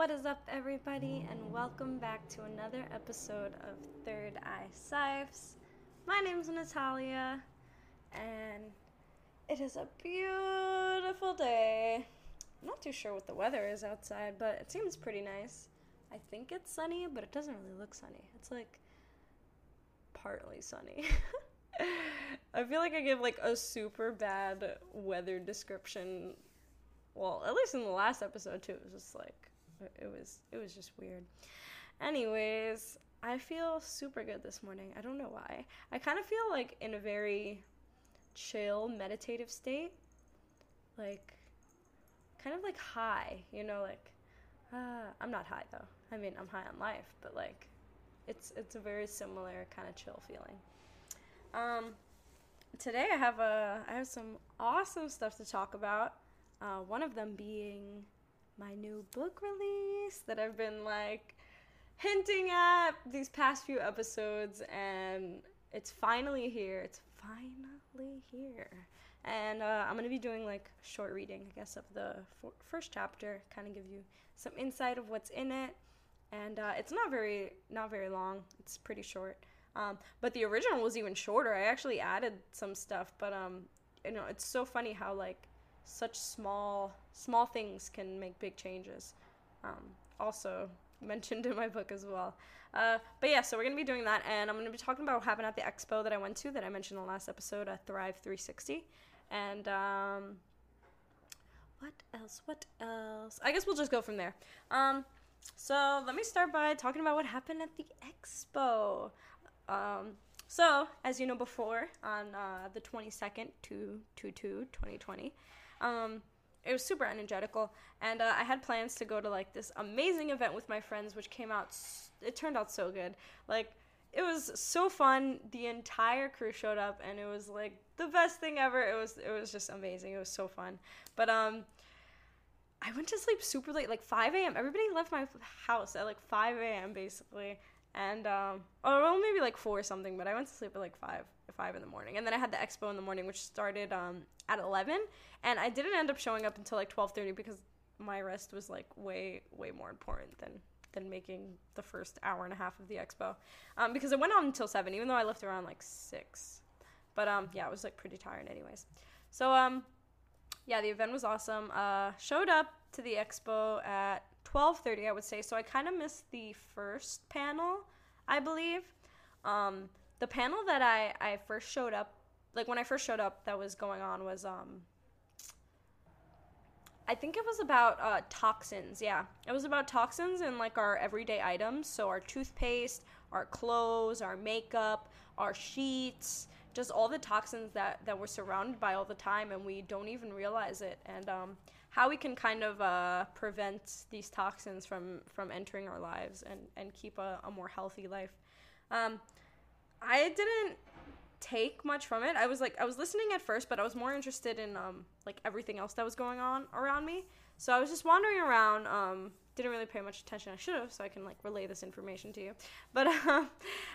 What is up, everybody, and welcome back to another episode of Third Eye Sipes. My name's Natalia, and it is a beautiful day. I'm not too sure what the weather is outside, but it seems pretty nice. I think it's sunny, but it doesn't really look sunny. It's like partly sunny. I feel like I give like a super bad weather description. Well, at least in the last episode too. It was just like it was it was just weird. Anyways, I feel super good this morning. I don't know why. I kind of feel like in a very chill, meditative state. Like kind of like high, you know, like uh, I'm not high though. I mean, I'm high on life, but like it's it's a very similar kind of chill feeling. Um, today I have a I have some awesome stuff to talk about. Uh, one of them being my new book release that I've been like hinting at these past few episodes, and it's finally here. It's finally here. And uh, I'm gonna be doing like short reading, I guess, of the first chapter, kind of give you some insight of what's in it. And uh, it's not very not very long. It's pretty short. Um, but the original was even shorter. I actually added some stuff, but um, you know, it's so funny how like such small small things can make big changes. Um, also mentioned in my book as well. Uh, but yeah, so we're gonna be doing that, and I'm gonna be talking about what happened at the expo that I went to that I mentioned in the last episode, uh, Thrive 360, and um, what else? What else? I guess we'll just go from there. Um, so let me start by talking about what happened at the expo. Um, so, as you know before, on uh, the 22nd to 2 2020, um, it was super energetical, and uh, I had plans to go to like this amazing event with my friends, which came out. S- it turned out so good. Like it was so fun. The entire crew showed up, and it was like the best thing ever. It was it was just amazing. It was so fun. But um, I went to sleep super late, like 5 a.m. Everybody left my house at like 5 a.m. basically, and um, or well maybe like four or something. But I went to sleep at like five five in the morning, and then I had the expo in the morning, which started um at 11 and i didn't end up showing up until like 12.30 because my rest was like way way more important than than making the first hour and a half of the expo. Um, because it went on until 7 even though i left around like 6 but um yeah i was like pretty tired anyways. So um yeah the event was awesome. Uh showed up to the expo at 12.30 i would say. So i kind of missed the first panel i believe. Um the panel that i i first showed up like when I first showed up that was going on was um I think it was about uh, toxins. Yeah, it was about toxins in like our everyday items. So our toothpaste, our clothes, our makeup, our sheets, just all the toxins that that we're surrounded by all the time, and we don't even realize it. And um, how we can kind of uh, prevent these toxins from from entering our lives and and keep a, a more healthy life. Um, I didn't take much from it. I was like I was listening at first, but I was more interested in um like everything else that was going on around me. So I was just wandering around. Um, didn't really pay much attention. I should have, so I can like relay this information to you. But uh,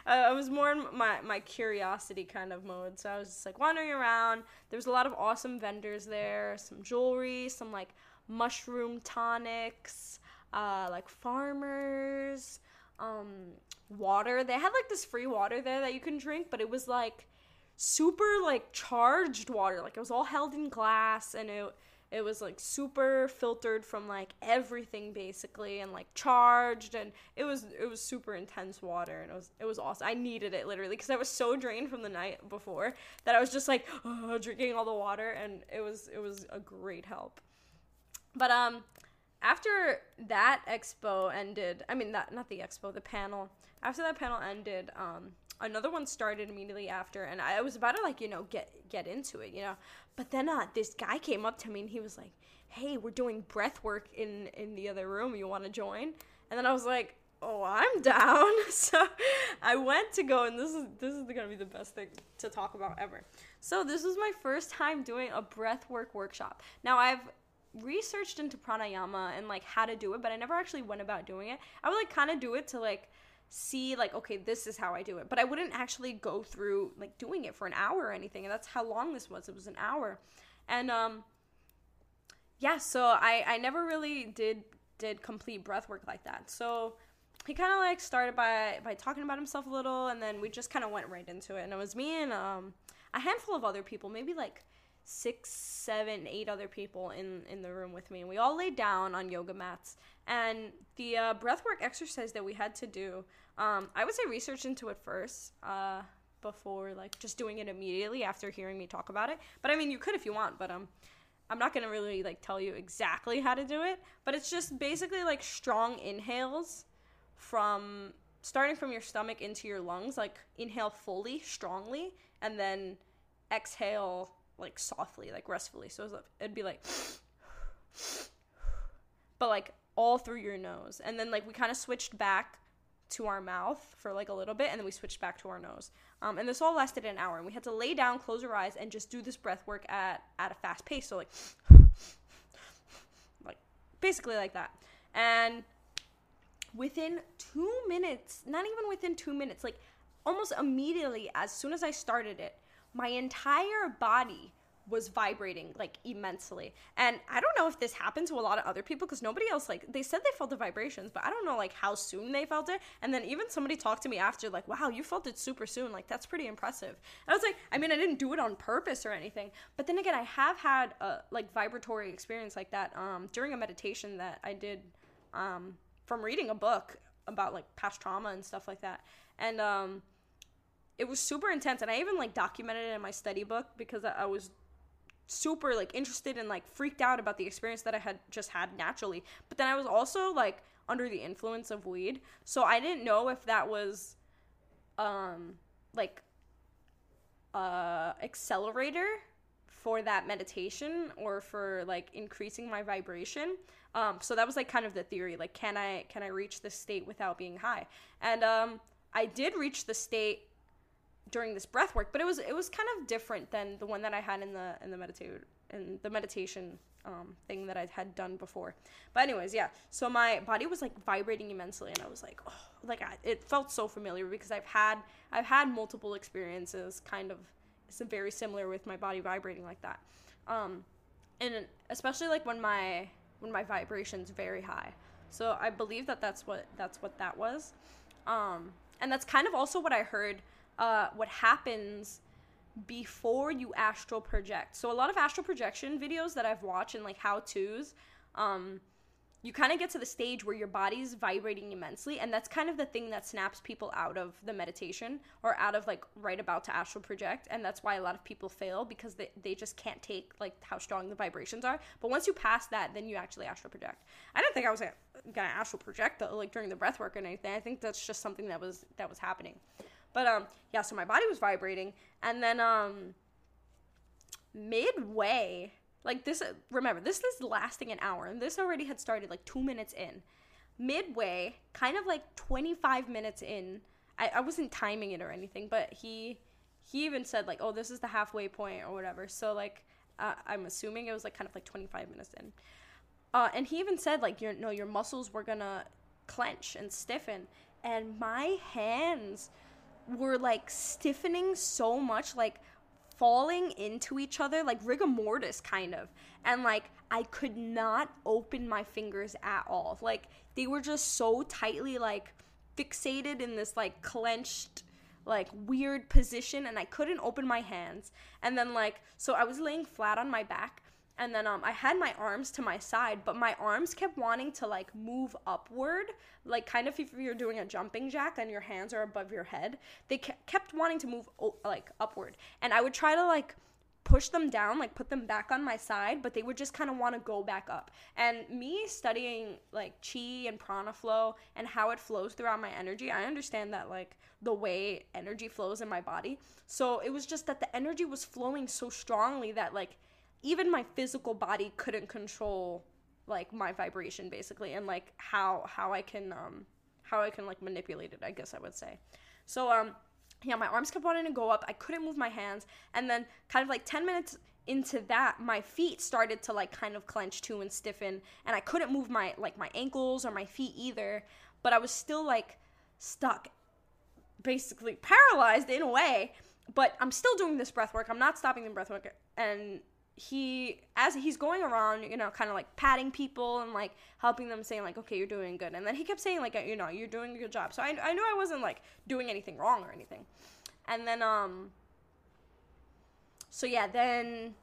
I was more in my my curiosity kind of mode. So I was just like wandering around. There was a lot of awesome vendors there. Some jewelry, some like mushroom tonics, uh, like farmers, um, water. They had like this free water there that you can drink, but it was like super like charged water. Like it was all held in glass and it it was like super filtered from like everything basically and like charged and it was it was super intense water and it was it was awesome. I needed it literally because I was so drained from the night before that I was just like oh, drinking all the water and it was it was a great help. But um after that expo ended, I mean that not the expo, the panel. After that panel ended, um another one started immediately after and i was about to like you know get get into it you know? But then uh this guy came up to me and he was like hey we're doing breath work in in the other room. You want to join? And then i was like oh i'm down. So i went to go and this is this is gonna be the best thing to talk about ever. So this was my first time doing a breath work workshop. Now i've researched into pranayama and like how to do it but i never actually went about doing it i would like kind of do it to like see like okay this is how i do it but i wouldn't actually go through like doing it for an hour or anything and that's how long this was it was an hour and um yeah so i i never really did did complete breath work like that. So he kind of like started by by talking about himself a little, and then we just kind of went right into it. And it was me and um, a handful of other people, maybe like six, seven, eight other people in in the room with me, and we all laid down on yoga mats. And the uh, breathwork exercise that we had to do, um, I would say research into it first. Uh, before like just doing it immediately after hearing me talk about it. But I mean, you could if you want, but um I'm not going to really like tell you exactly how to do it, but it's just basically like strong inhales from starting from your stomach into your lungs, like inhale fully, strongly, and then exhale like softly, like restfully. So it'd be like but like all through your nose. And then like we kind of switched back to our mouth for like a little bit and then we switched back to our nose um, and this all lasted an hour and we had to lay down close our eyes and just do this breath work at at a fast pace so like like basically like that and within two minutes not even within two minutes like almost immediately as soon as i started it my entire body was vibrating like immensely. And I don't know if this happened to a lot of other people because nobody else like they said they felt the vibrations, but I don't know like how soon they felt it. And then even somebody talked to me after like, "Wow, you felt it super soon. Like that's pretty impressive." And I was like, I mean, I didn't do it on purpose or anything, but then again, I have had a like vibratory experience like that um during a meditation that I did um from reading a book about like past trauma and stuff like that. And um it was super intense and I even like documented it in my study book because I, I was super like interested and like freaked out about the experience that I had just had naturally. But then I was also like under the influence of weed. So I didn't know if that was um like uh accelerator for that meditation or for like increasing my vibration. Um so that was like kind of the theory like can I can I reach this state without being high? And um I did reach the state during this breath work, but it was it was kind of different than the one that I had in the in the meditate in the meditation um, thing that I had done before. But anyways, yeah. So my body was like vibrating immensely, and I was like, oh, like I, it felt so familiar because I've had I've had multiple experiences, kind of. It's very similar with my body vibrating like that, um, and especially like when my when my vibration's very high. So I believe that that's what that's what that was, um, and that's kind of also what I heard uh, what happens before you astral project. So a lot of astral projection videos that I've watched and like how to's, um, you kind of get to the stage where your body's vibrating immensely, and that's kind of the thing that snaps people out of the meditation or out of like right about to astral project, and that's why a lot of people fail because they, they just can't take like how strong the vibrations are. But once you pass that, then you actually astral project. I didn't think I was gonna astral project though, like during the breath work or anything. I think that's just something that was that was happening. But um, yeah. So my body was vibrating, and then um, midway, like this. Remember, this is lasting an hour, and this already had started like two minutes in. Midway, kind of like twenty five minutes in. I, I wasn't timing it or anything, but he he even said like, "Oh, this is the halfway point or whatever." So like, uh, I'm assuming it was like kind of like 25 minutes in. Uh, and he even said like, "Your no, your muscles were gonna clench and stiffen," and my hands were like stiffening so much, like falling into each other, like rigor mortis kind of. And like I could not open my fingers at all. Like they were just so tightly like fixated in this like clenched like weird position and I couldn't open my hands. And then like so I was laying flat on my back and then um, I had my arms to my side, but my arms kept wanting to like move upward, like kind of if you're doing a jumping jack and your hands are above your head. They kept wanting to move like upward, and I would try to like push them down, like put them back on my side, but they would just kind of want to go back up. And me studying like chi and prana flow and how it flows throughout my energy, I understand that like the way energy flows in my body. So it was just that the energy was flowing so strongly that like even my physical body couldn't control like my vibration basically and like how how I can um how I can like manipulate it, I guess I would say. So um yeah, my arms kept wanting to go up. I couldn't move my hands and then kind of like 10 minutes into that my feet started to like kind of clench too and stiffen and I couldn't move my like my ankles or my feet either, but I was still like stuck basically paralyzed in a way, but I'm still doing this breath work. I'm not stopping the breath work and he as he's going around you know kind of like patting people and like helping them saying like okay you're doing good. And then he kept saying like you know you're doing a good job. So i, I knew i wasn't like doing anything wrong or anything. And then um so yeah then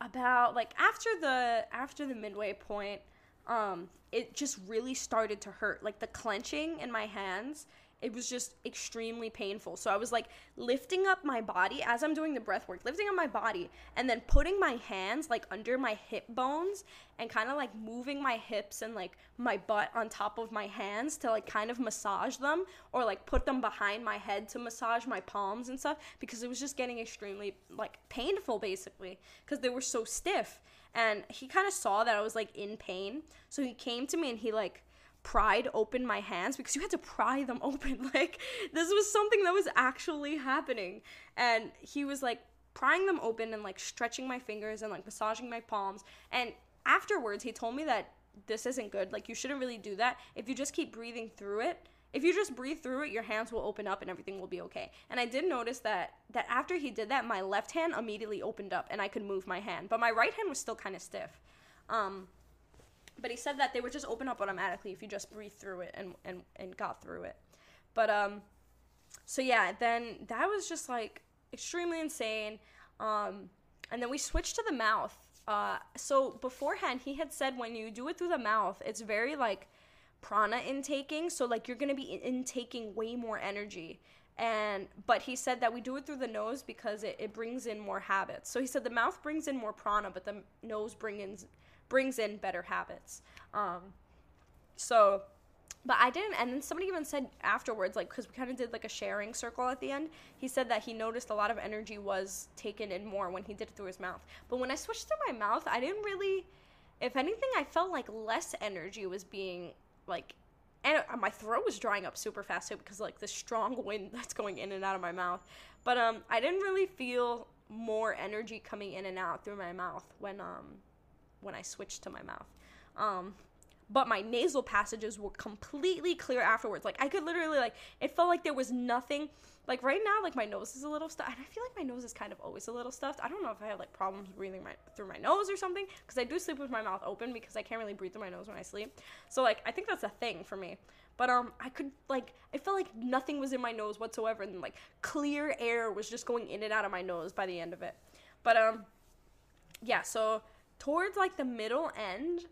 about like after the after the midway point um it just really started to hurt. Like the clenching in my hands it was just extremely painful. So I was like lifting up my body as I'm doing the breath work, lifting up my body and then putting my hands like under my hip bones and kind of like moving my hips and like my butt on top of my hands to like kind of massage them or like put them behind my head to massage my palms and stuff because it was just getting extremely like painful basically because they were so stiff. And he kind of saw that I was like in pain. So he came to me and he like pried open my hands because you had to pry them open. Like this was something that was actually happening. And he was like prying them open and like stretching my fingers and like massaging my palms. And afterwards he told me that this isn't good. Like you shouldn't really do that. If you just keep breathing through it, if you just breathe through it, your hands will open up and everything will be okay. And I did notice that that after he did that, my left hand immediately opened up and I could move my hand, but my right hand was still kind of stiff. Um, but he said that they would just open up automatically if you just breathe through it and and and got through it. But um so yeah, then that was just like extremely insane. Um and then we switched to the mouth. Uh so beforehand he had said when you do it through the mouth, it's very like prana intaking, so like you're going to be intaking way more energy and but he said that we do it through the nose because it, it brings in more habits so he said the mouth brings in more prana but the nose brings in brings in better habits. Um, so, but I didn't. And then somebody even said afterwards, like, because we kind of did like a sharing circle at the end, he said that he noticed a lot of energy was taken in more when he did it through his mouth. But when I switched to my mouth, I didn't really, if anything, I felt like less energy was being like and my throat was drying up super fast too because like the strong wind that's going in and out of my mouth. But um, I didn't really feel more energy coming in and out through my mouth when um when I switched to my mouth. Um, but my nasal passages were completely clear afterwards. Like I could literally like it felt like there was nothing. Like right now, like my nose is a little stuffed, and I feel like my nose is kind of always a little stuffed. I don't know if I have like problems breathing my through my nose or something, because I do sleep with my mouth open because I can't really breathe through my nose when I sleep. So like I think that's a thing for me. But um, I could like I felt like nothing was in my nose whatsoever, and like clear air was just going in and out of my nose by the end of it. But um, yeah. So towards like the middle end,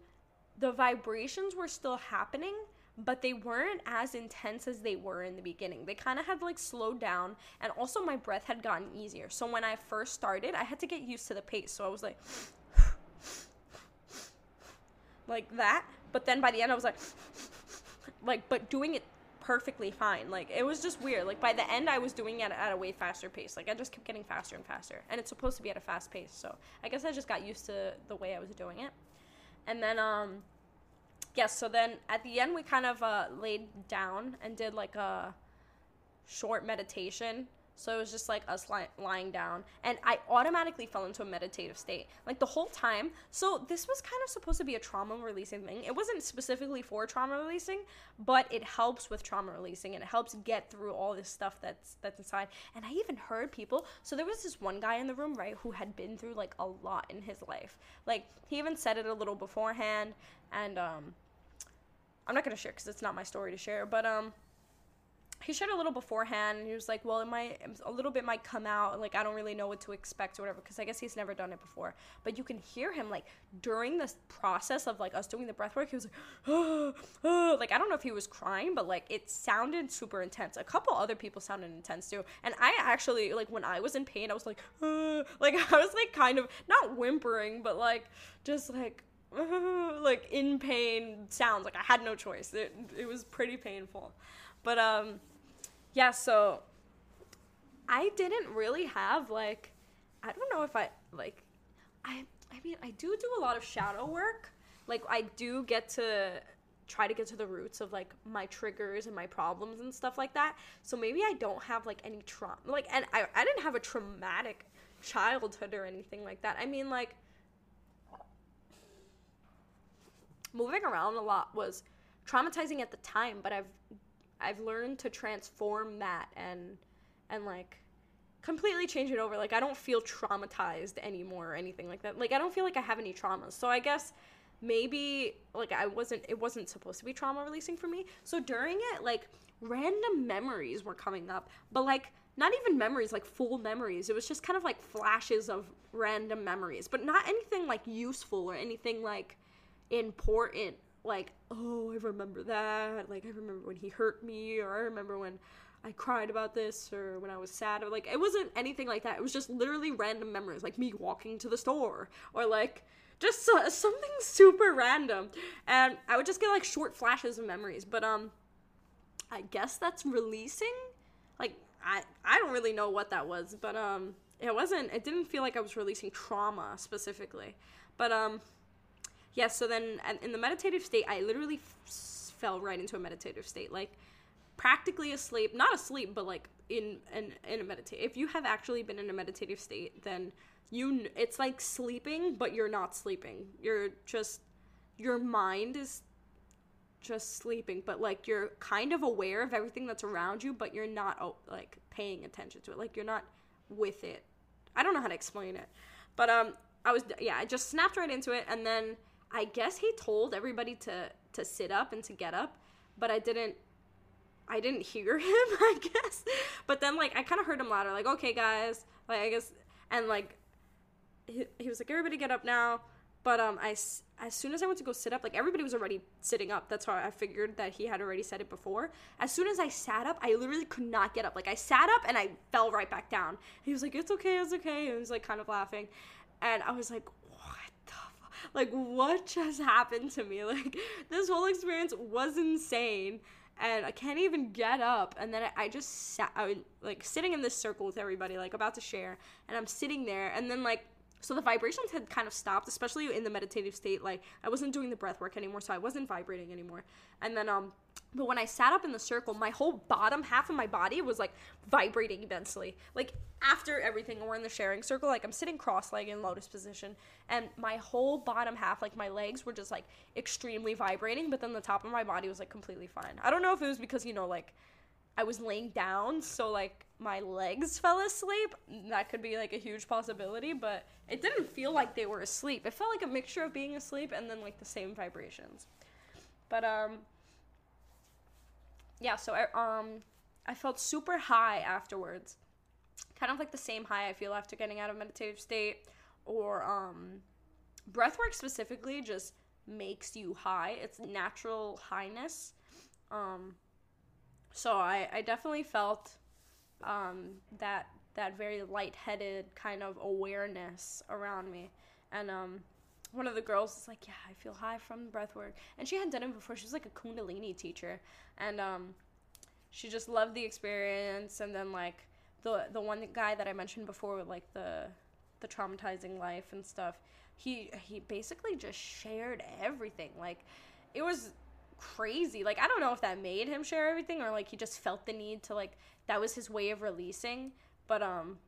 the vibrations were still happening, but they weren't as intense as they were in the beginning. They kind of had like slowed down, and also my breath had gotten easier. So when I first started, I had to get used to the pace. So I was like, like that. But then by the end, I was like, like, but doing it perfectly fine. Like it was just weird. Like by the end, I was doing it at a way faster pace. Like I just kept getting faster and faster, and it's supposed to be at a fast pace. So I guess I just got used to the way I was doing it. And then um, yes. So then at the end, we kind of uh, laid down and did like a short meditation so it was just like us lying down. And I automatically fell into a meditative state. Like the whole time. So this was kind of supposed to be a trauma releasing thing. It wasn't specifically for trauma releasing, but it helps with trauma releasing and it helps get through all this stuff that's that's inside. And I even heard people. So there was this one guy in the room, right, who had been through like a lot in his life. Like he even said it a little beforehand and um I'm not to share cuz it's not my story to share, but um he shared a little beforehand and he was like well it might a little bit might come out like i don't really know what to expect or whatever because i guess he's never done it before. But you can hear him like during this process of like us doing the breath work he was like oh, oh. like i don't know if he was crying but like it sounded super intense. A couple other people sounded intense too. And i actually like when i was in pain i was like oh. like i was like kind of not whimpering but like just like like in pain sounds. Like i had no choice. It, it was pretty painful. But um yeah, so I didn't really have like I don't know if I like I I mean, I do do a lot of shadow work. Like I do get to try to get to the roots of like my triggers and my problems and stuff like that. So maybe I don't have like any trauma. Like and I I didn't have a traumatic childhood or anything like that. I mean like moving around a lot was traumatizing at the time, but I've I've learned to transform that and and like completely change it over. Like I don't feel traumatized anymore or anything like that. Like I don't feel like I have any traumas. So I guess maybe like I wasn't it wasn't supposed to be trauma releasing for me. So during it like random memories were coming up, but like not even memories like full memories. It was just kind of like flashes of random memories, but not anything like useful or anything like important like oh i remember that like i remember when he hurt me or i remember when I cried about this or when I was sad or like it wasn't anything like that. It was just literally random memories like me walking to the store or like just uh, something super random and I would just get like short flashes of memories. But um I guess that's releasing. Like I I don't really know what that was, but um it wasn't it didn't feel like I was releasing trauma specifically. But um yeah, so then in the meditative state I literally f- fell right into a meditative state. Like practically asleep, not asleep, but like in in in a meditate. If you have actually been in a meditative state, then you it's like sleeping, but you're not sleeping. You're just your mind is just sleeping, but like you're kind of aware of everything that's around you, but you're not oh, like paying attention to it. Like you're not with it. I don't know how to explain it. But um I was yeah, I just snapped right into it and then I guess he told everybody to to sit up and to get up, but I didn't I didn't hear him, I guess. But then like I kind of heard him louder, like okay guys, like I guess, and like he, he was like everybody get up now. But um, I as soon as I went to go sit up, like everybody was already sitting up. That's how I figured that he had already said it before. As soon as I sat up, I literally could not get up. Like I sat up and I fell right back down. He was like, "It's okay, it's okay," and he was like kind of laughing, and I was like, "What the fuck? Like what just happened to me? Like this whole experience was insane." and I can't even get up. And then I, I just sat, I was like sitting in this circle with everybody, like about to share, and I'm sitting there, and then like so the vibrations had kind of stopped, especially in the meditative state. Like I wasn't doing the breath work anymore, so I wasn't vibrating anymore. And then um but when I sat up in the circle, my whole bottom half of my body was like vibrating immensely. Like after everything, we're in the sharing circle, like I'm sitting cross-legged in lotus position, and my whole bottom half, like my legs were just like extremely vibrating, but then the top of my body was like completely fine. I don't know if it was because, you know, like I was laying down, so like my legs fell asleep. That could be like a huge possibility, but it didn't feel like they were asleep. It felt like a mixture of being asleep and then like the same vibrations. But um yeah, so I um I felt super high afterwards. Kind of like the same high I feel after getting out of meditative state or um breathwork specifically just makes you high. It's natural highness. Um so I, I definitely felt um, that that very lightheaded kind of awareness around me. And um, one of the girls was like, "Yeah, I feel high from breath work," and she had done it before. She was like a Kundalini teacher, and um, she just loved the experience. And then like the the one guy that I mentioned before with like the the traumatizing life and stuff, he he basically just shared everything. Like it was crazy. Like I don't know if that made him share everything or like he just felt the need to like that was his way of releasing, but um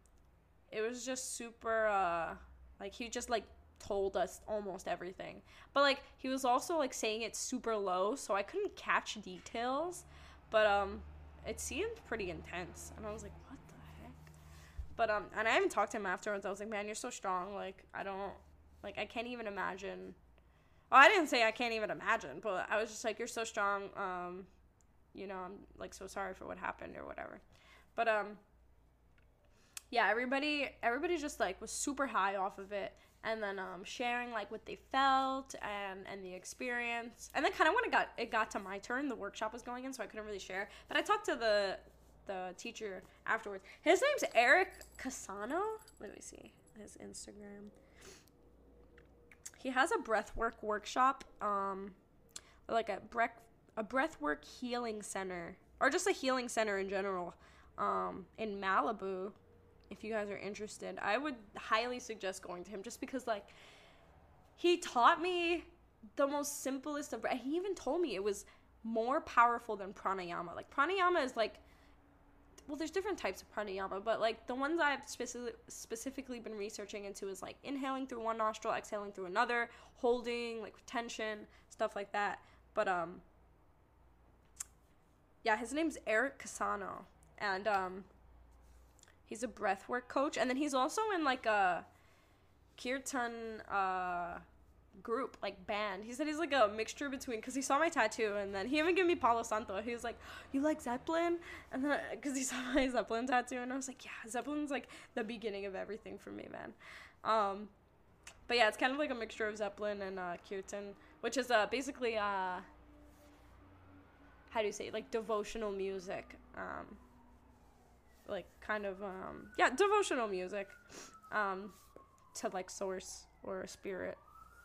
it was just super uh like he just like told us almost everything. But like he was also like saying it super low, so I couldn't catch details, but um it seemed pretty intense and I was like, "What the heck?" But um and I even talked to him afterwards. I was like, "Man, you're so strong. Like I don't like I can't even imagine well, I didn't say I can't even imagine, but I was just like, you're so strong. Um, you know, I'm like so sorry for what happened or whatever. But um, yeah, everybody, everybody just like was super high off of it, and then um, sharing like what they felt and and the experience, and then kind of when it got it got to my turn, the workshop was going in, so I couldn't really share. But I talked to the the teacher afterwards. His name's Eric Casano. Let me see his Instagram he has a breathwork workshop, um, like a breath a breathwork healing center, or just a healing center in general, um, in Malibu. If you guys are interested, I would highly suggest going to him just because like he taught me the most simplest of. He even told me it was more powerful than pranayama. Like pranayama is like well, there's different types of pranayama, but like the ones I've speci- specifically been researching into is like inhaling through one nostril, exhaling through another, holding, like tension, stuff like that. But um, yeah, his name's Eric Casano, and um, he's a breathwork coach, and then he's also in like a kirtan uh, group, like band. He said he's like a mixture between because he saw my tattoo, and then he even gave me Palo Santo. He was like, "You like Zeppelin?" And then because he saw my Zeppelin tattoo, and I was like, "Yeah, Zeppelin's like the beginning of everything for me, man." Um, but yeah, it's kind of like a mixture of Zeppelin and uh, kirtan, which is uh, basically uh, how do you say it? like devotional music. Um, like kind of um, yeah, devotional music um, to like source or spirit,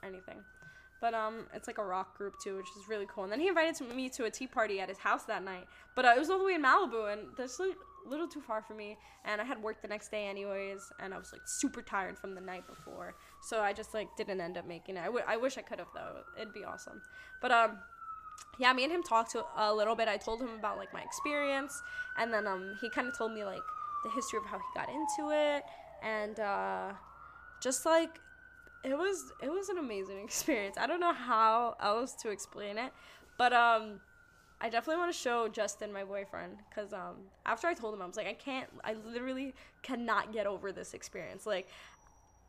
anything. But um, it's like a rock group too, which is really cool. And then he invited me to a tea party at his house that night. But uh, it was all the way in Malibu, and that's like a little too far for me. And I had work the next day anyways, and I was like super tired from the night before, so I just like didn't end up making it. I, w- I wish I could have though. It'd be awesome. But um, yeah, me and him talked to a little bit. I told him about like my experience, and then um, he kind of told me like the history of how he got into it, and uh, just like it was it was an amazing experience. I don't know how else to explain it, but um I definitely want to show Justin my boyfriend cuz um after I told him I was like I can't I literally cannot get over this experience. Like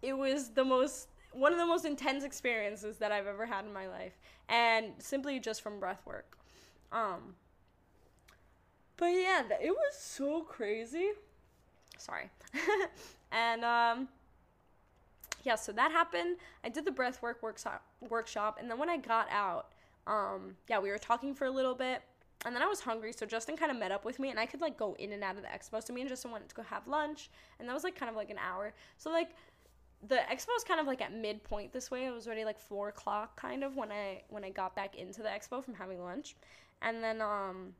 it was the most one of the most intense experiences that I've ever had in my life and simply just from breath work. Um but yeah, it was so crazy. Sorry. and um yeah, so that happened. I did the breathwork workshop, workshop, and then when I got out, um, yeah, we were talking for a little bit, and then I was hungry, so Justin kind of met up with me, and I could like go in and out of the expo. So me and Justin wanted to go have lunch, and that was like kind of like an hour. So like the expo was kind of like at midpoint this way. It was already like four o'clock kind of when I when I got back into the expo from having lunch, and then um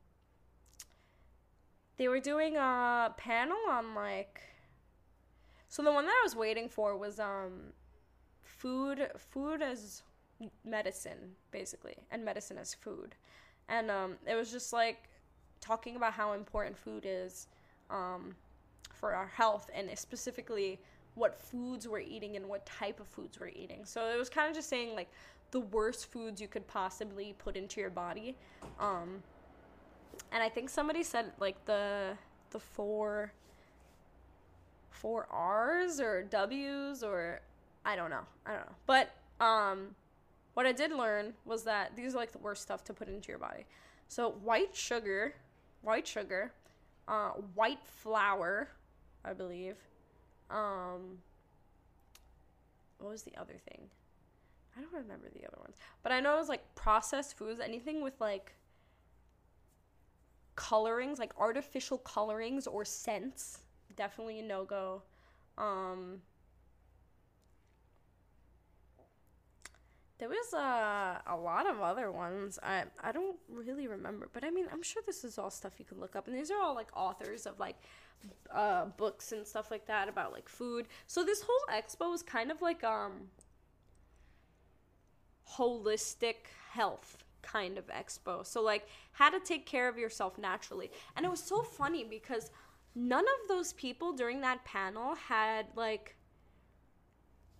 they were doing a panel on like so the one that I was waiting for was um food food as medicine basically and medicine as food. And um it was just like talking about how important food is um for our health and specifically what foods we're eating and what type of foods we're eating. So it was kind of just saying like the worst foods you could possibly put into your body. Um and I think somebody said like the the four four R's or W's or I don't know. I don't know. But um what I did learn was that these are like the worst stuff to put into your body. So white sugar, white sugar, uh, white flour, I believe. Um, what was the other thing? I don't remember the other ones, but I know it was like processed foods, anything with like colorings, like artificial colorings or scents definitely a no go. Um, there was uh, a lot of other ones. I I don't really remember, but I mean, I'm sure this is all stuff you can look up, and these are all like authors of like uh, books and stuff like that about like food. So this whole expo is kind of like um holistic health kind of expo. So like how to take care of yourself naturally. And it was so funny because none of those people during that panel had like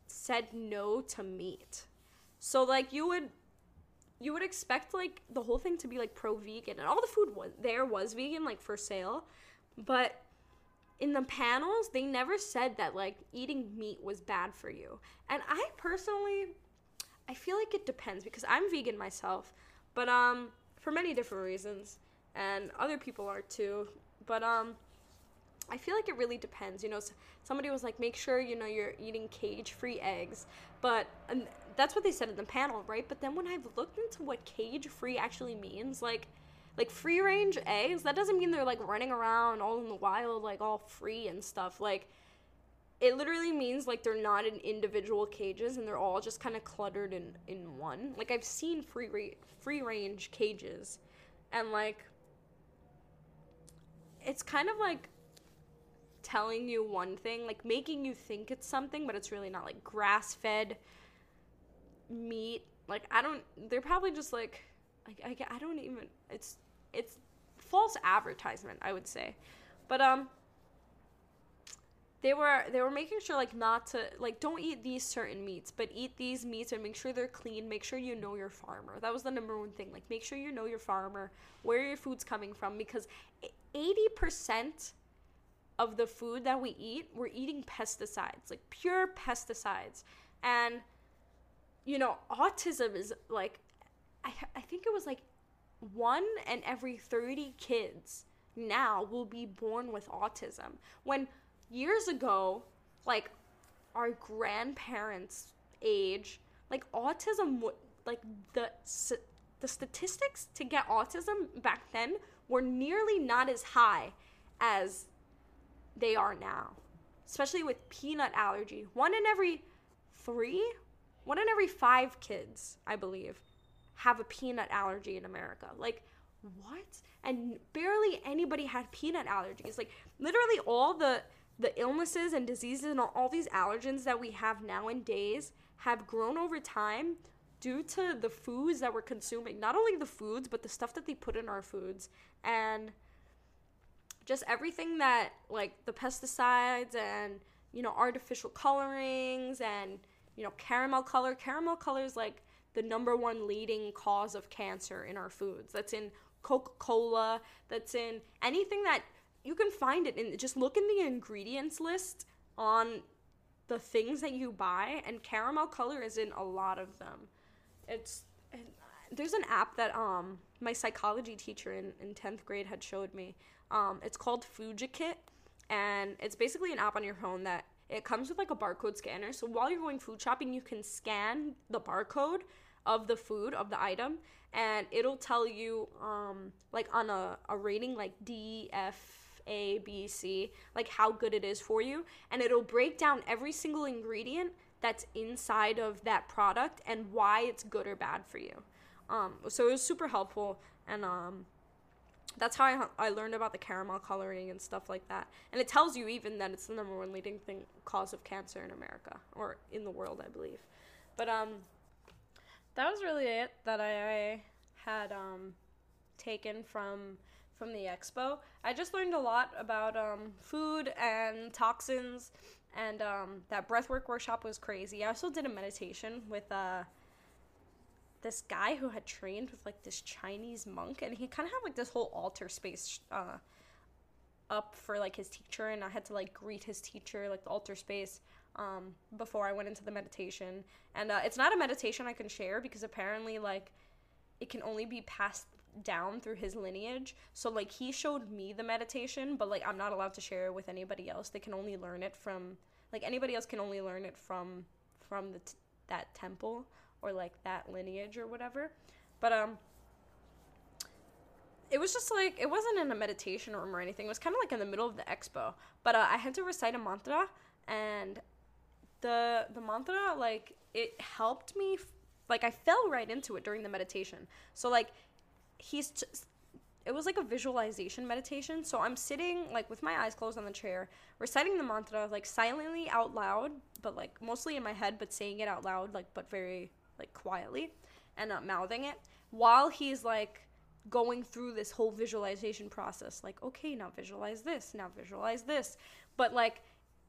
said no to meat. So like you would you would expect like the whole thing to be like pro vegan and all the food was there was vegan like for sale, but in the panels they never said that like eating meat was bad for you. And I personally I feel like it depends because I'm vegan myself, but um for many different reasons and other people are too. But um I feel like it really depends. You know, somebody was like, make sure you know you're eating cage-free eggs, but that's what they said in the panel, right? But then when I've looked into what cage-free actually means, like like free range eggs, that doesn't mean they're like running around all in the wild, like all free and stuff. Like it literally means like they're not in individual cages and they're all just kind of cluttered in in one. Like I've seen free ra- free range cages, and like it's kind of like telling you one thing, like making you think it's something, but it's really not. Like grass fed meat. Like I don't. They're probably just like, like I, I don't even. It's it's false advertisement, I would say, but um. They were they were making sure like not to like don't eat these certain meats, but eat these meats and make sure they're clean. Make sure you know your farmer. That was the number one thing. Like make sure you know your farmer, where your food's coming from, because eighty percent of the food that we eat, we're eating pesticides, like pure pesticides. And, you know, autism is like, I, I think it was like one and every 30 kids now will be born with autism. When years ago, like our grandparents' age, like autism, like the the statistics to get autism back then were nearly not as high as they are now, especially with peanut allergy. One in every three, one in every five kids, I believe, have a peanut allergy in America. Like, what? And barely anybody had peanut allergies. Like, literally all the the illnesses and diseases and all, these allergens that we have nowadays have grown over time due to the foods that we're consuming. Not only the foods, but the stuff that they put in our foods. And just everything that like the pesticides and you know artificial colorings and you know caramel color. Caramel color is like the number one leading cause of cancer in our foods. That's in coca-cola. That's in anything that you can find it in. Just look in the ingredients list on the things that you buy and caramel color is in a lot of them. It's there's an app that um my psychology teacher in, in 10th grade had showed me um, it's called Fooducate, and it's basically an app on your phone that it comes with like a barcode scanner. So while you're going food shopping, you can scan the barcode of the food of the item, and it'll tell you um, like on a, a rating like D, F, A, B, C, like how good it is for you, and it'll break down every single ingredient that's inside of that product and why it's good or bad for you. Um, so it was super helpful, and um, that's how I, I learned about the caramel coloring and stuff like that. And it tells you even that it's the number one leading thing cause of cancer in America or in the world, I believe. But um, that was really it that I, had um, taken from from the expo. I just learned a lot about um, food and toxins, and um, that breathwork workshop was crazy. I also did a meditation with uh, this guy who had trained with like this Chinese monk, and he kind of had like this whole altar space uh, up for like his teacher, and I had to like greet his teacher, like the altar space, um, before I went into the meditation. And uh, it's not a meditation I can share because apparently like it can only be passed down through his lineage. So like he showed me the meditation, but like I'm not allowed to share it with anybody else. They can only learn it from like anybody else can only learn it from from the t- that temple or like that lineage or whatever. But um it was just like it wasn't in a meditation room or anything. It was kind of like in the middle of the expo. But uh, I had to recite a mantra and the the mantra like it helped me f- like I fell right into it during the meditation. So like he's just it was like a visualization meditation. So I'm sitting like with my eyes closed on the chair, reciting the mantra like silently out loud, but like mostly in my head, but saying it out loud, like but very like quietly and not mouthing it while he's like going through this whole visualization process like okay now visualize this now visualize this but like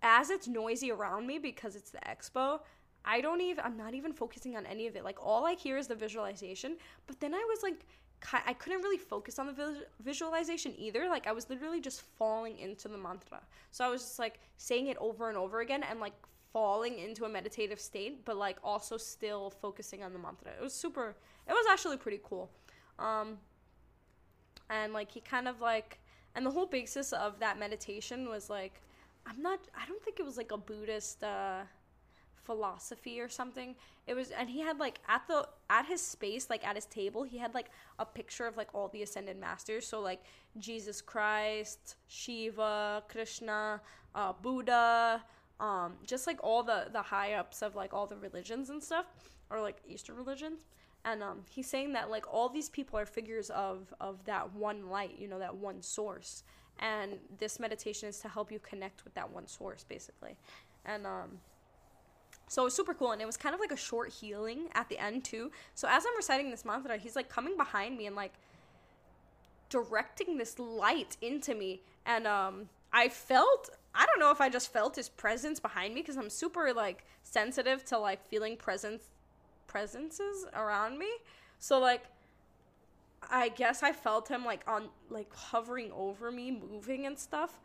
as it's noisy around me because it's the expo i don't even i'm not even focusing on any of it like all i hear is the visualization but then i was like I couldn't really focus on the visualization either. Like I was literally just falling into the mantra. So I was just like saying it over and over again and like falling into a meditative state, but like also still focusing on the mantra. It was super. It was actually pretty cool. Um, and like he kind of like, and the whole basis of that meditation was like, I'm not. I don't think it was like a Buddhist. Uh, philosophy or something it was and he had like at the at his space like at his table he had like a picture of like all the ascended masters so like jesus christ shiva krishna uh, buddha um, just like all the the high ups of like all the religions and stuff, or like Eastern religions. And um, he's saying that like all these people are figures of of that one light, you know, that one source. And this meditation is to help you connect with that one source, basically. And um, so it was super cool, and it was kind of like a short healing at the end too. So as I'm reciting this mantra, he's like coming behind me and like directing this light into me, and um, I felt I don't know if I just felt his presence behind me because I'm super like sensitive to like feeling presence presences around me. So like I guess I felt him like on like hovering over me, moving and stuff.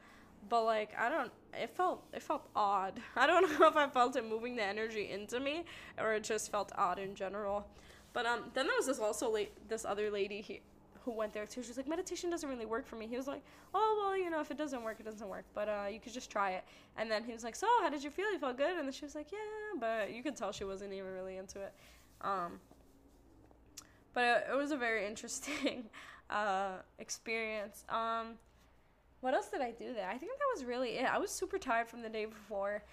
but like I don't it felt it felt odd. I don't know if I felt him moving the energy into me or it just felt odd in general. But um then there was this also late this other lady he, who went there too. She was like meditation doesn't really work for me. He was like, "Oh, well, you know, if it doesn't work, it doesn't work, but uh you could just try it." And then he was like, "So, how did you feel? You felt good?" And then she was like, "Yeah," but you could tell she wasn't even really into it. Um but it, it was a very interesting uh experience. Um what else did I do there? I think that was really it. I was super tired from the day before,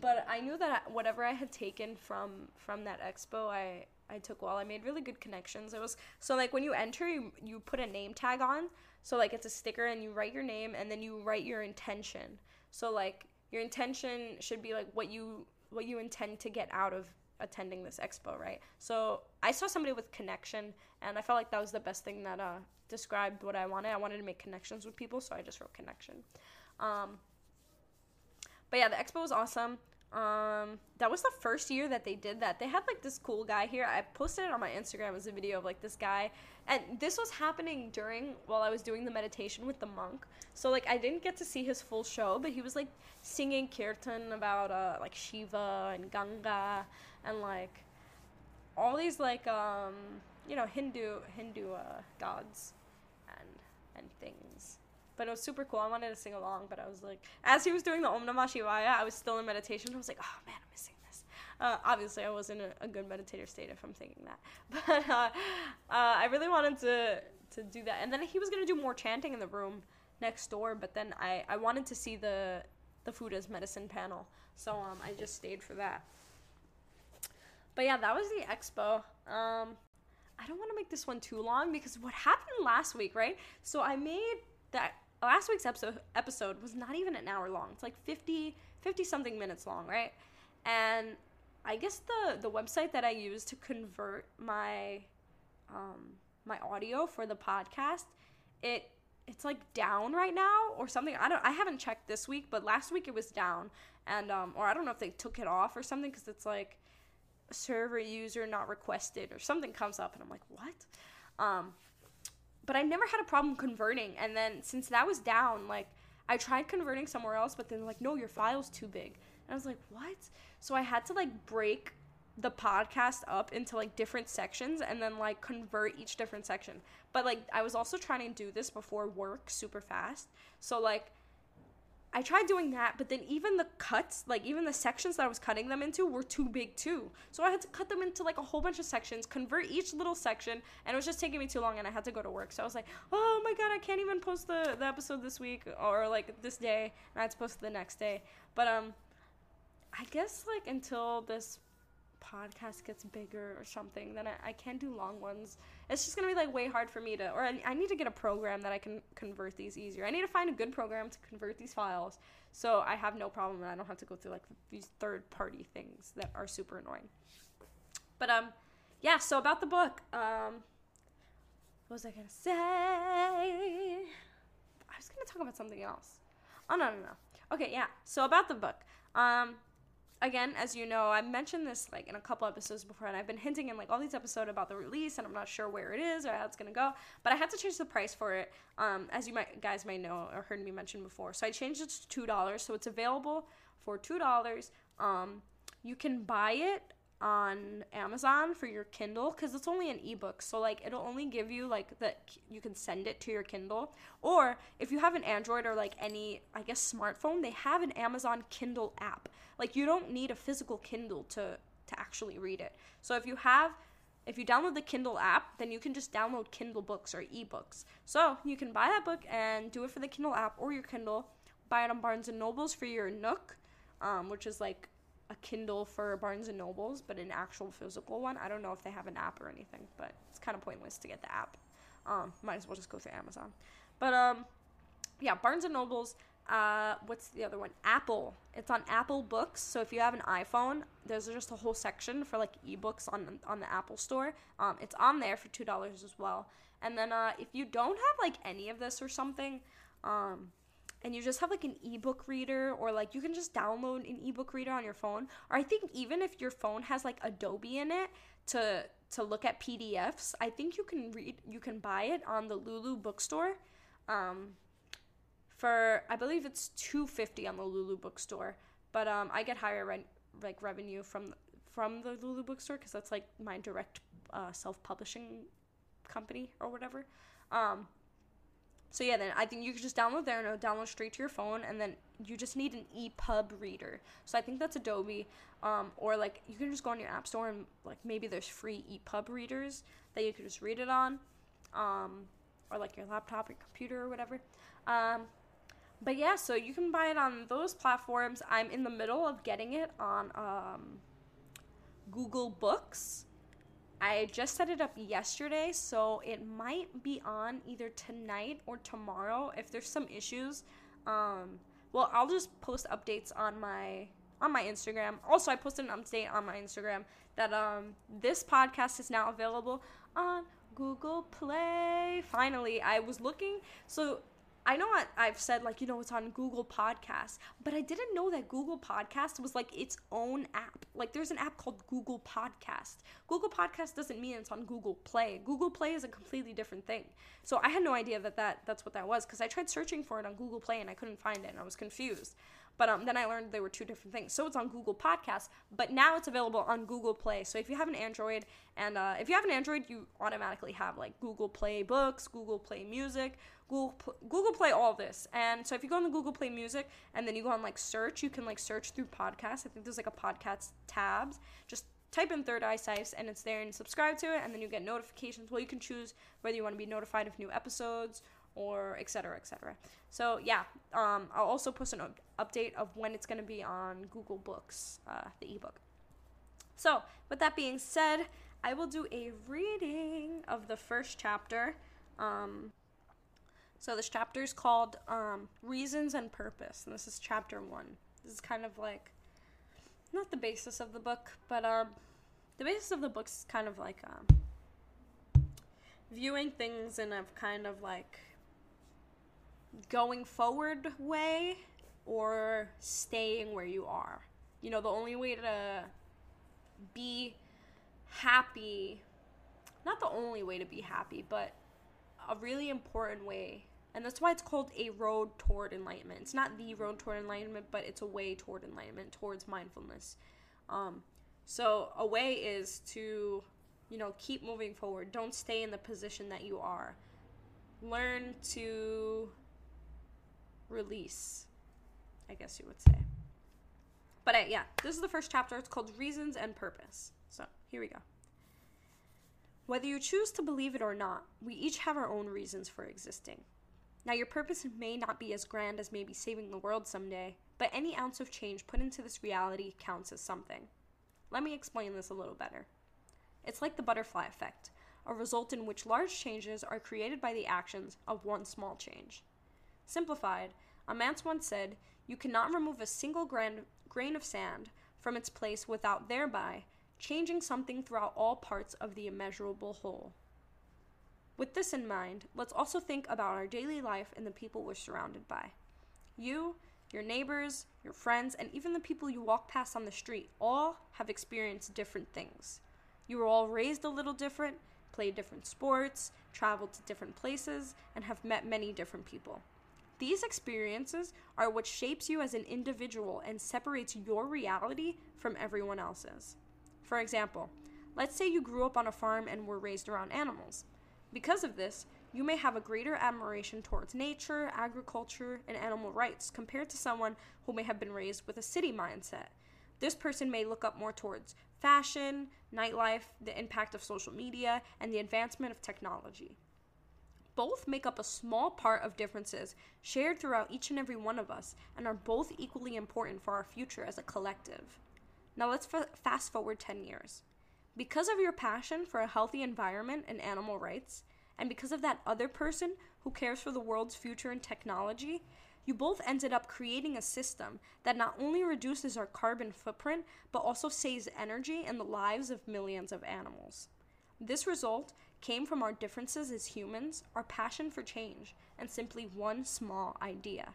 but I knew that whatever I had taken from from that expo, I I took well. I made really good connections. It was so like when you enter, you you put a name tag on. So like it's a sticker, and you write your name, and then you write your intention. So like your intention should be like what you what you intend to get out of attending this expo, right? So I saw somebody with connection, and I felt like that was the best thing that uh, described what I wanted. I wanted to make connections with people, so I just wrote connection. Um, but yeah, the expo was awesome. Um, that was the first year that they did that. They had like this cool guy here. I posted it on my Instagram as a video of like this guy, and this was happening during while I was doing the meditation with the monk. So like I didn't get to see his full show, but he was like singing kirtan about uh like Shiva and Ganga and like all these like um you know Hindu Hindu uh, gods and and things. But it was super cool. I wanted to sing along, but I was like, as he was doing the Om Namah Shivaya, I was still in meditation. I was like, oh man, I'm missing this. Uh, obviously, I wasn't a, a, good meditator state if I'm thinking that, but uh, uh, I really wanted to to do that. And then he was gonna do more chanting in the room next door, but then I I wanted to see the the food as medicine panel, so um I just stayed for that. But yeah, that was the expo. Um, I don't want to make this one too long because what happened last week, right? So I made that last week's episode episode was not even an hour long. It's like 50 50 something minutes long, right? And I guess the the website that I use to convert my um my audio for the podcast, it it's like down right now or something. I don't I haven't checked this week, but last week it was down and um or I don't know if they took it off or something cuz it's like server user not requested or something comes up and I'm like, "What?" Um but I never had a problem converting and then since that was down, like I tried converting somewhere else, but then like, "No, your file's too big." And I was like, "What?" So I had to like break the podcast up into like different sections and then like convert each different section. But like I was also trying to do this before work super fast. So like I tried doing that, but then even the cuts, like even the sections that I was cutting them into were too big too. So I had to cut them into like a whole bunch of sections, convert each little section, and it was just taking me too long and I had to go to work. So I was like, "Oh my god, I can't even post the the episode this week or like this day." And I had to post the next day. But um I guess like until this podcast gets bigger or something, then I, I can't do long ones. It's just gonna be like way hard for me to, or I, I need to get a program that I can convert these easier. I need to find a good program to convert these files so I have no problem and I don't have to go through like these third party things that are super annoying. But um, yeah. So about the book, um, what was I gonna say? I was gonna talk about something else. Oh no no no. Okay yeah. So about the book, um, again, as you know, I mentioned this like in a couple episodes before, and I've been hinting in like all these episodes about the release, and I'm not sure where it is or how it's gonna go. But I had to change the price for it, um, as you might guys might know or heard me mention before. So I changed it to two dollars, so it's available for two dollars. Um, you can buy it on Amazon for your Kindle because it's only an ebook. So like it'll only give you like that you can send it to your Kindle. Or if you have an Android or like any I guess smartphone, they have an Amazon Kindle app. Like you don't need a physical Kindle to to actually read it. So if you have if you download the Kindle app, then you can just download Kindle books or ebooks. So you can buy that book and do it for the Kindle app or your Kindle. Buy it on Barnes and Nobles for your Nook, um, which is like a Kindle for Barnes and Nobles, but an actual physical one. I don't know if they have an app or anything, but it's kind of pointless to get the app. Um, might as well just go through Amazon. But um, yeah, Barnes and Nobles. Uh, what's the other one? Apple. It's on Apple Books. So if you have an iPhone, there's just a whole section for like ebooks on on the Apple Store. Um, it's on there for two dollars as well. And then uh, if you don't have like any of this or something, um, and you just have like an ebook reader or like you can just download an ebook reader on your phone or i think even if your phone has like adobe in it to to look at pdfs i think you can read you can buy it on the lulu bookstore um, for I believe it's 250 on the Lulu bookstore, but um I get higher rent like revenue from from the Lulu bookstore cuz that's like my direct uh, self-publishing company or whatever. Um so yeah, then I think you can just download there and download straight to your phone, and then you just need an EPUB reader. So I think that's Adobe, um, or like you can just go on your app store and like maybe there's free EPUB readers that you could just read it on, um, or like your laptop or computer or whatever. Um, but yeah, so you can buy it on those platforms. I'm in the middle of getting it on um, Google Books. I just set it up yesterday, so it might be on either tonight or tomorrow. If there's some issues, um, well, I'll just post updates on my on my Instagram. Also, I posted an update on my Instagram that um this podcast is now available on Google Play. Finally, I was looking so I know I've said like you know it's on Google Podcast, but I didn't know that Google Podcast was like its own app. Like there's an app called Google Podcast. Google Podcast doesn't mean it's on Google Play. Google Play is a completely different thing. So I had no idea that, that that's what that was because I tried searching for it on Google Play and I couldn't find it and I was confused. But um, then I learned they were two different things. So it's on Google Podcasts, but now it's available on Google Play. So if you have an Android, and uh, if you have an Android, you automatically have like Google Play Books, Google Play Music, Google Google Play all this. And so if you go on the Google Play Music and then you go on like search, you can like search through podcasts. I think there's like a podcast tabs. Just type in Third Eye Sipes and it's there and subscribe to it and then you get notifications. Well, you can choose whether you want to be notified of new episodes or etc etc so yeah um, i'll also post an update of when it's going to be on google books uh, the ebook so with that being said i will do a reading of the first chapter um, so this chapter is called um, reasons and purpose and this is chapter one this is kind of like not the basis of the book but um, the basis of the book is kind of like um, viewing things in a kind of like going forward way or staying where you are. You know, the only way to be happy, not the only way to be happy, but a really important way. And that's why it's called a road toward enlightenment. It's not the road toward enlightenment, but it's a way toward enlightenment, towards mindfulness. Um, so a way is to, you know, keep moving forward. Don't stay in the position that you are. Learn to release, I guess you would say. But uh, yeah, this is the first chapter. It's called Reasons and Purpose. So here we go. Whether you choose to believe it or not, we each have our own reasons for existing. Now, your purpose may not be as grand as maybe saving the world someday, but any ounce of change put into this reality counts as something. Let me explain this a little better. It's like the butterfly effect, a result in which large changes are created by the actions of one small change. Simplified, a Amance once said, You cannot remove a single grain, grain of sand from its place without thereby changing something throughout all parts of the immeasurable whole. With this in mind, let's also think about our daily life and the people we're surrounded by. You, your neighbors, your friends, and even the people you walk past on the street all have experienced different things. You were all raised a little different, played different sports, traveled to different places, and have met many different people. These experiences are what shapes you as an individual and separates your reality from everyone else's. For example, let's say you grew up on a farm and were raised around animals. Because of this, you may have a greater admiration towards nature, agriculture, and animal rights compared to someone who may have been raised with a city mindset. This person may look up more towards fashion, nightlife, the impact of social media, and the advancement of technology both make up a small part of differences shared throughout each and every one of us and are both equally important for our future as a collective. Now let's fast forward 10 years. Because of your passion for a healthy environment and animal rights, and because of that other person who cares for the world's future and technology, you both ended up creating a system that not only reduces our carbon footprint, but also saves energy and the lives of millions of animals. This result came from our differences as humans, our passion for change, and simply one small idea.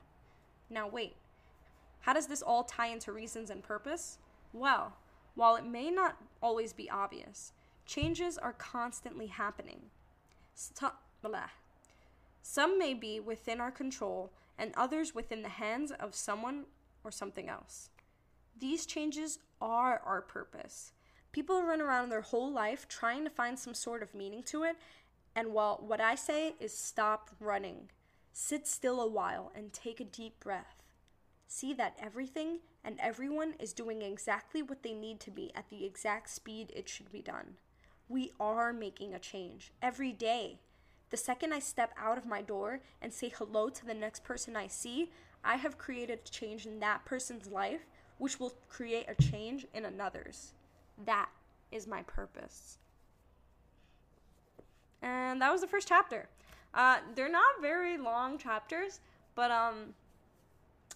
Now, wait, how does this all tie into reasons and purpose? Well, while it may not always be obvious, changes are constantly happening. Some may be within our control, and others within the hands of someone or something else. These changes are our purpose. People run around their whole life trying to find some sort of meaning to it, and well, what I say is stop running. Sit still a while and take a deep breath. See that everything and everyone is doing exactly what they need to be at the exact speed it should be done. We are making a change every day. The second I step out of my door and say hello to the next person I see, I have created a change in that person's life, which will create a change in another's. That is my purpose. And that was the first chapter. Uh, they're not very long chapters, but um,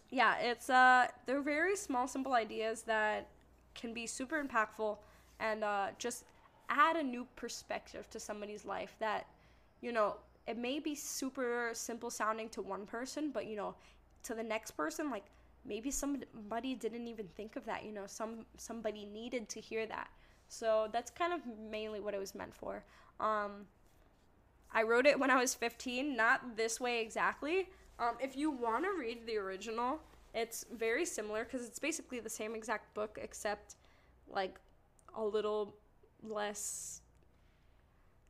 yeah, it's uh, they're very small, simple ideas that can be super impactful and uh, just add a new perspective to somebody's life that you know it may be super simple sounding to one person but you know to the next person like maybe somebody didn't even think of that you know some somebody needed to hear that. So that's kind of mainly what it was meant for. Um, i wrote it when i was 15 not this way exactly um, if you want to read the original it's very similar because it's basically the same exact book except like a little less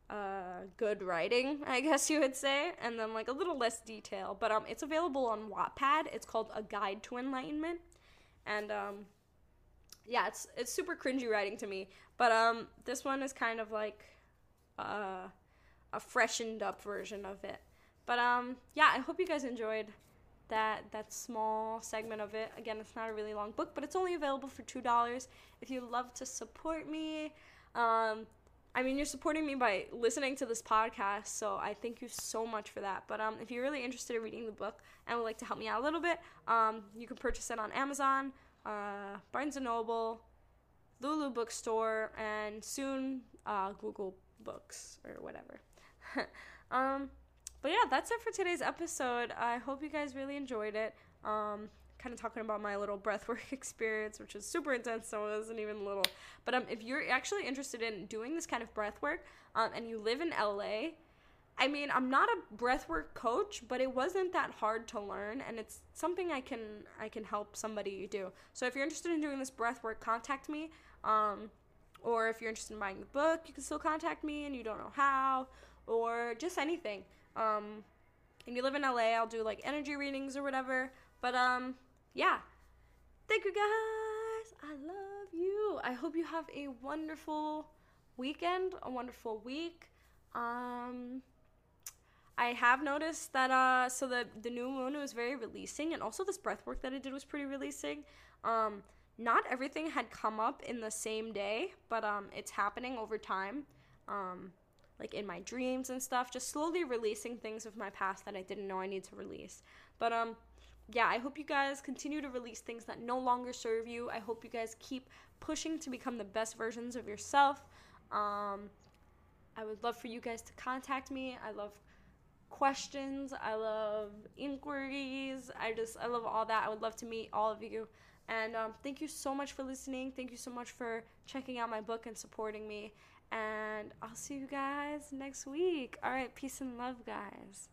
uh, good writing, I guess you would say, and then like a little less detail. But um, it's available on Wattpad. It's called A Guide to Enlightenment, and um, yeah, it's it's super cringy writing to me. But um, this one is kind of like uh, a freshened up version of it. But um, yeah, I hope you guys enjoyed that that small segment of it. Again, it's not a really long book, but it's only available for two dollars. If you love to support me, um, I mean, you're supporting me by listening to this podcast, so I thank you so much for that. But um, if you're really interested in reading the book and would like to help me out a little bit, um, you can purchase it on Amazon, uh, Barnes and Noble, Lulu Bookstore, and soon uh, Google Books or whatever. um, but yeah, that's it for today's episode. I hope you guys really enjoyed it. Um, kind of talking about my little breathwork experience, which was super intense, so it wasn't even little. But um, if you're actually interested in doing this kind of breathwork, um, and you live in LA, I mean, I'm not a breathwork coach, but it wasn't that hard to learn, and it's something I can I can help somebody do. So if you're interested in doing this breathwork, contact me. Um, or if you're interested in buying the book, you can still contact me, and you don't know how, or just anything. Um, and you live in LA, I'll do like energy readings or whatever. But um, yeah. Thank you guys. I love you. I hope you have a wonderful weekend, a wonderful week. Um I have noticed that uh so the the new moon was very releasing and also this breath work that I did was pretty releasing. Um not everything had come up in the same day, but um it's happening over time. Um like in my dreams and stuff, just slowly releasing things of my past that I didn't know I need to release. But um yeah, I hope you guys continue to release things that no longer serve you. I hope you guys keep pushing to become the best versions of yourself. Um, I would love for you guys to contact me. I love questions. I love inquiries. I just, I love all that. I would love to meet all of you. And um, thank you so much for listening. Thank you so much for checking out my book and supporting me. And I'll see you guys next week. All right, peace and love, guys.